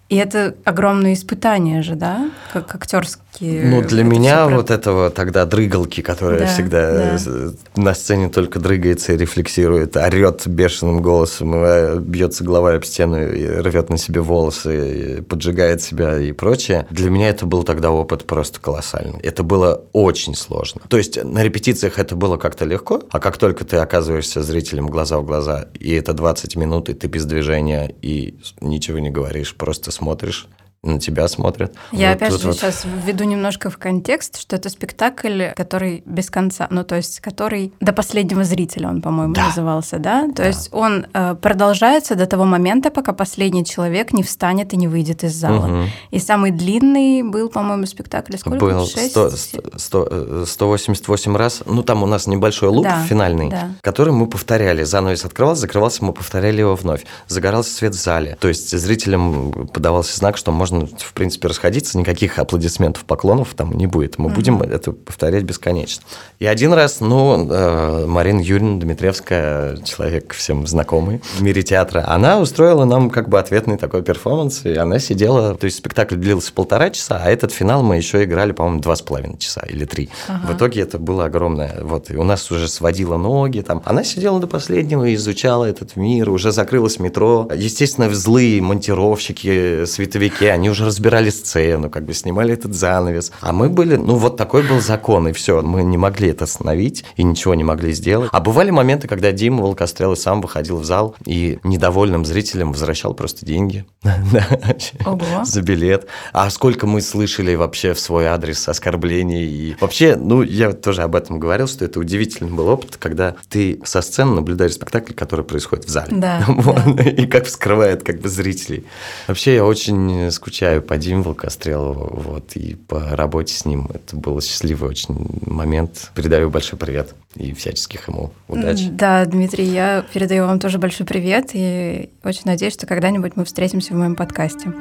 и это огромное испытание же, да, как актерские. Ну, для меня про... вот этого тогда дрыгалки, которая да, всегда да. на сцене только дрыгается и рефлексирует, орет бешеным голосом, э, бьется головой об стену и рвет на себе волосы, поджигает себя и прочее. Для меня это был тогда опыт просто колоссальный. Это было очень сложно. То есть на репетициях это было как-то легко, а как только ты оказываешься зрителем глаза в глаза, и это 20 минут, и ты без движения, и ничего не говоришь, просто смотришь на тебя смотрят. Я вот опять же вот. сейчас введу немножко в контекст, что это спектакль, который без конца, ну то есть который до последнего зрителя он, по-моему, да. назывался, да? То да. есть он э, продолжается до того момента, пока последний человек не встанет и не выйдет из зала. Угу. И самый длинный был, по-моему, спектакль сколько? Был 6? 100, 100, 188 раз. Ну там у нас небольшой луп да, финальный, да. который мы повторяли. Занавес открывался, закрывался, мы повторяли его вновь. Загорался свет в зале. То есть зрителям подавался знак, что можно можно, в принципе, расходиться, никаких аплодисментов, поклонов там не будет. Мы mm-hmm. будем это повторять бесконечно. И один раз, ну, э, Марина Юрьевна Дмитриевская, человек всем знакомый в мире театра, она устроила нам как бы ответный такой перформанс, и она сидела, то есть спектакль длился полтора часа, а этот финал мы еще играли, по-моему, два с половиной часа или три. Ага. В итоге это было огромное. Вот, и у нас уже сводило ноги там. Она сидела до последнего, изучала этот мир, уже закрылось метро. Естественно, злые монтировщики, световики, они уже разбирали сцену, как бы снимали этот занавес. А мы были, ну вот такой был закон, и все, мы не могли это остановить и ничего не могли сделать. А бывали моменты, когда Дима Волкострел сам выходил в зал и недовольным зрителям возвращал просто деньги за билет. А сколько мы слышали вообще в свой адрес оскорблений. И вообще, ну, я тоже об этом говорил, что это удивительный был опыт, когда ты со сцены наблюдаешь спектакль, который происходит в зале. Да, вот, да. И как вскрывает как бы зрителей. Вообще, я очень скучаю по Диме Волкострелову, вот, и по работе с ним. Это был счастливый очень момент. Передаю большой привет и всяческих ему удачи. Да, Дмитрий, я передаю вам тоже большой привет и очень надеюсь, что когда-нибудь мы встретимся в моем подкасте.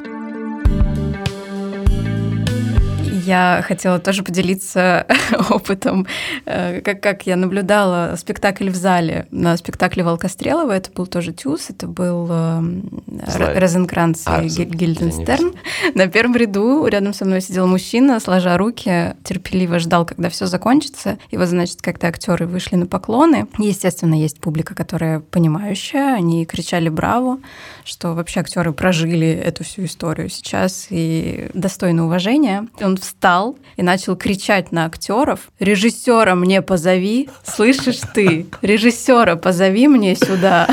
Я хотела тоже поделиться опытом, э, как, как я наблюдала спектакль в зале на спектакле Волкострелова. Это был тоже Тюз, это был э, Розенкранц а, и Гильденстерн. На первом ряду рядом со мной сидел мужчина, сложа руки, терпеливо ждал, когда все закончится. И вот, значит, когда актеры вышли на поклоны, естественно, есть публика, которая понимающая, они кричали «Браво!», что вообще актеры прожили эту всю историю сейчас и достойны уважения. Он встал встал и начал кричать на актеров. Режиссера мне позови, слышишь ты? Режиссера позови мне сюда.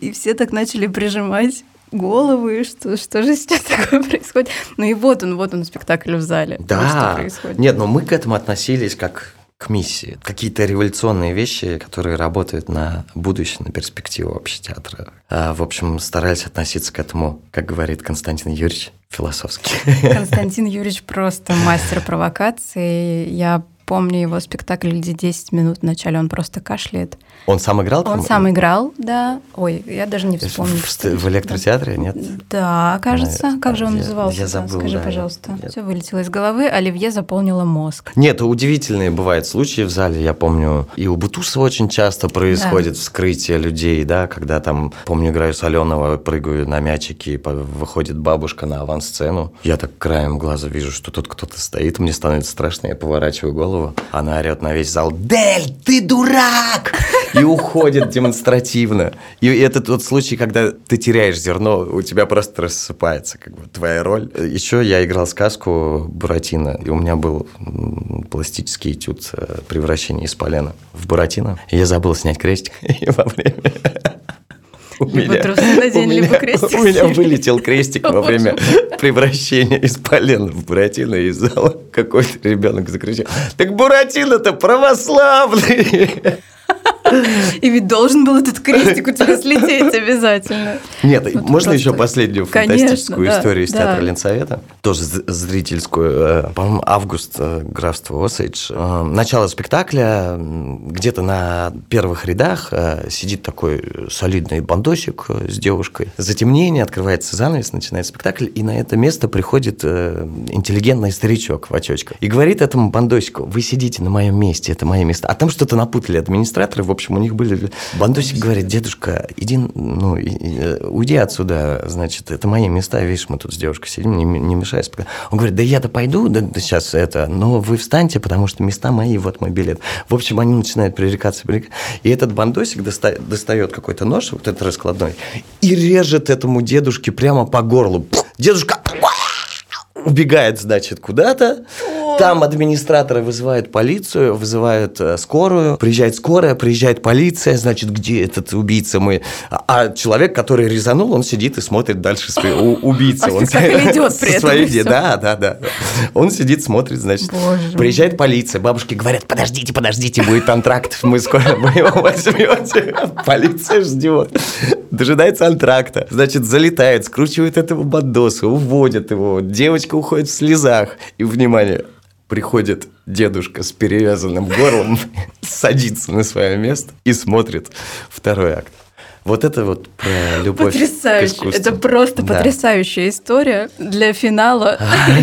И все так начали прижимать головы, что, что же сейчас такое происходит. Ну и вот он, вот он спектакль в зале. Да, нет, но мы к этому относились как к миссии. Какие-то революционные вещи, которые работают на будущее, на перспективу вообще театра. А, в общем, старались относиться к этому, как говорит Константин Юрьевич, философски. Константин Юрьевич просто мастер провокации. Я помню его спектакль, где 10 минут вначале он просто кашляет. Он сам играл там? Он сам играл, да. Ой, я даже не вспомню. В, в, в электротеатре, нет? Да, кажется. А, как же он я, назывался? Я забыл. Скажи, да, пожалуйста. Нет. Все вылетело из головы. Оливье заполнила мозг. Нет, удивительные бывают случаи в зале. Я помню, и у Бутусова очень часто происходит да. вскрытие людей, да, когда там, помню, играю Соленого, прыгаю на мячики, выходит бабушка на авансцену. Я так краем глаза вижу, что тут кто-то стоит, мне становится страшно, я поворачиваю голову голову. Она орет на весь зал «Дель, ты дурак!» И уходит демонстративно. И это тот случай, когда ты теряешь зерно, у тебя просто рассыпается как бы твоя роль. Еще я играл сказку Буратино, и у меня был пластический этюд э, превращения из полена в Буратино. И я забыл снять крестик и во время у меня, надень, либо крестик. У меня вылетел крестик во время превращения из полена в Буратино из зала. Какой-то ребенок закричал, так Буратино-то православный! И ведь должен был этот крестик у тебя слететь обязательно. Нет, вот можно просто... еще последнюю фантастическую Конечно, историю да, из театра да. Ленсовета? Тоже зрительскую. Э, по-моему, август э, графства Осейдж. Э, начало спектакля. Где-то на первых рядах сидит такой солидный бандосик с девушкой. Затемнение, открывается занавес, начинается спектакль, и на это место приходит интеллигентный старичок в очочках. И говорит этому бандосику, вы сидите на моем месте, это мое место. А там что-то напутали администраторы, в общем, у них были... Бандосик говорит, дедушка, иди, ну, уйди отсюда, значит, это мои места, видишь, мы тут с девушкой сидим, не, не мешай. Он говорит, да я-то пойду, да, да сейчас это, но вы встаньте, потому что места мои, вот мой билет. В общем, они начинают пререкаться, пререкаться. И этот бандосик достает, достает какой-то нож, вот этот раскладной, и режет этому дедушке прямо по горлу. Дедушка убегает, значит, куда-то. Там администраторы вызывают полицию, вызывают э, скорую, приезжает скорая, приезжает полиция, значит, где этот убийца мы? А, а человек, который резанул, он сидит и смотрит дальше у, убийца. Он идет при этом. Да, да, да. Он сидит, смотрит, значит. Боже приезжает полиция, бабушки говорят, подождите, подождите, будет антракт, мы скоро мы его возьмете. Полиция ждет. Дожидается антракта. Значит, залетает, скручивает этого бандоса, уводят его. Девочка уходит в слезах. И, внимание, приходит дедушка с перевязанным горлом, садится на свое место и смотрит второй акт. Вот это вот про любовь Потрясающе. к Это просто Да. потрясающая история для финала.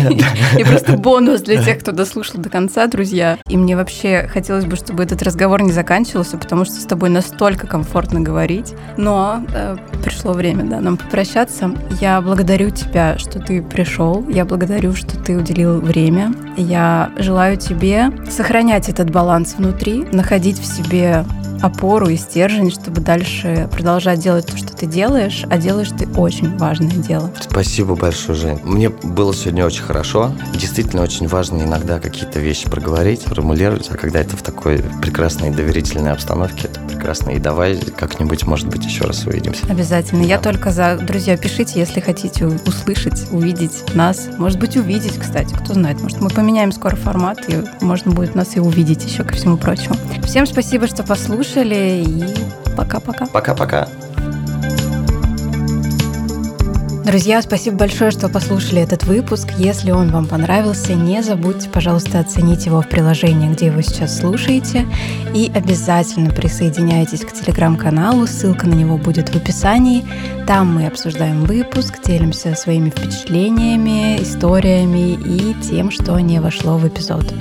И просто бонус для тех, кто дослушал до конца, друзья. И мне вообще хотелось бы, чтобы этот разговор не заканчивался, потому что с тобой настолько комфортно говорить. Но э, пришло время, да, нам попрощаться. Я благодарю тебя, что ты пришел. Я благодарю, что ты уделил время. Я желаю тебе сохранять этот баланс внутри, находить в себе опору и стержень, чтобы дальше продолжать делать то, что ты делаешь, а делаешь ты очень важное дело. Спасибо большое, Жень. Мне было сегодня очень хорошо. Действительно, очень важно иногда какие-то вещи проговорить, формулировать, а когда это в такой прекрасной доверительной обстановке, это прекрасно. И давай как-нибудь, может быть, еще раз увидимся. Обязательно. Я Да. только за. Друзья, пишите, если хотите услышать, увидеть нас. Может быть, увидеть, кстати, кто знает. Может, мы поменяем скоро формат, и можно будет нас и увидеть еще, ко всему прочему. Всем спасибо, что послушали, и пока-пока. Пока-пока. Друзья, спасибо большое, что послушали этот выпуск. Если он вам понравился, не забудьте, пожалуйста, оценить его в приложении, где вы сейчас слушаете. И обязательно присоединяйтесь к телеграм-каналу, ссылка на него будет в описании. Там мы обсуждаем выпуск, делимся своими впечатлениями, историями и тем, что не вошло в эпизод.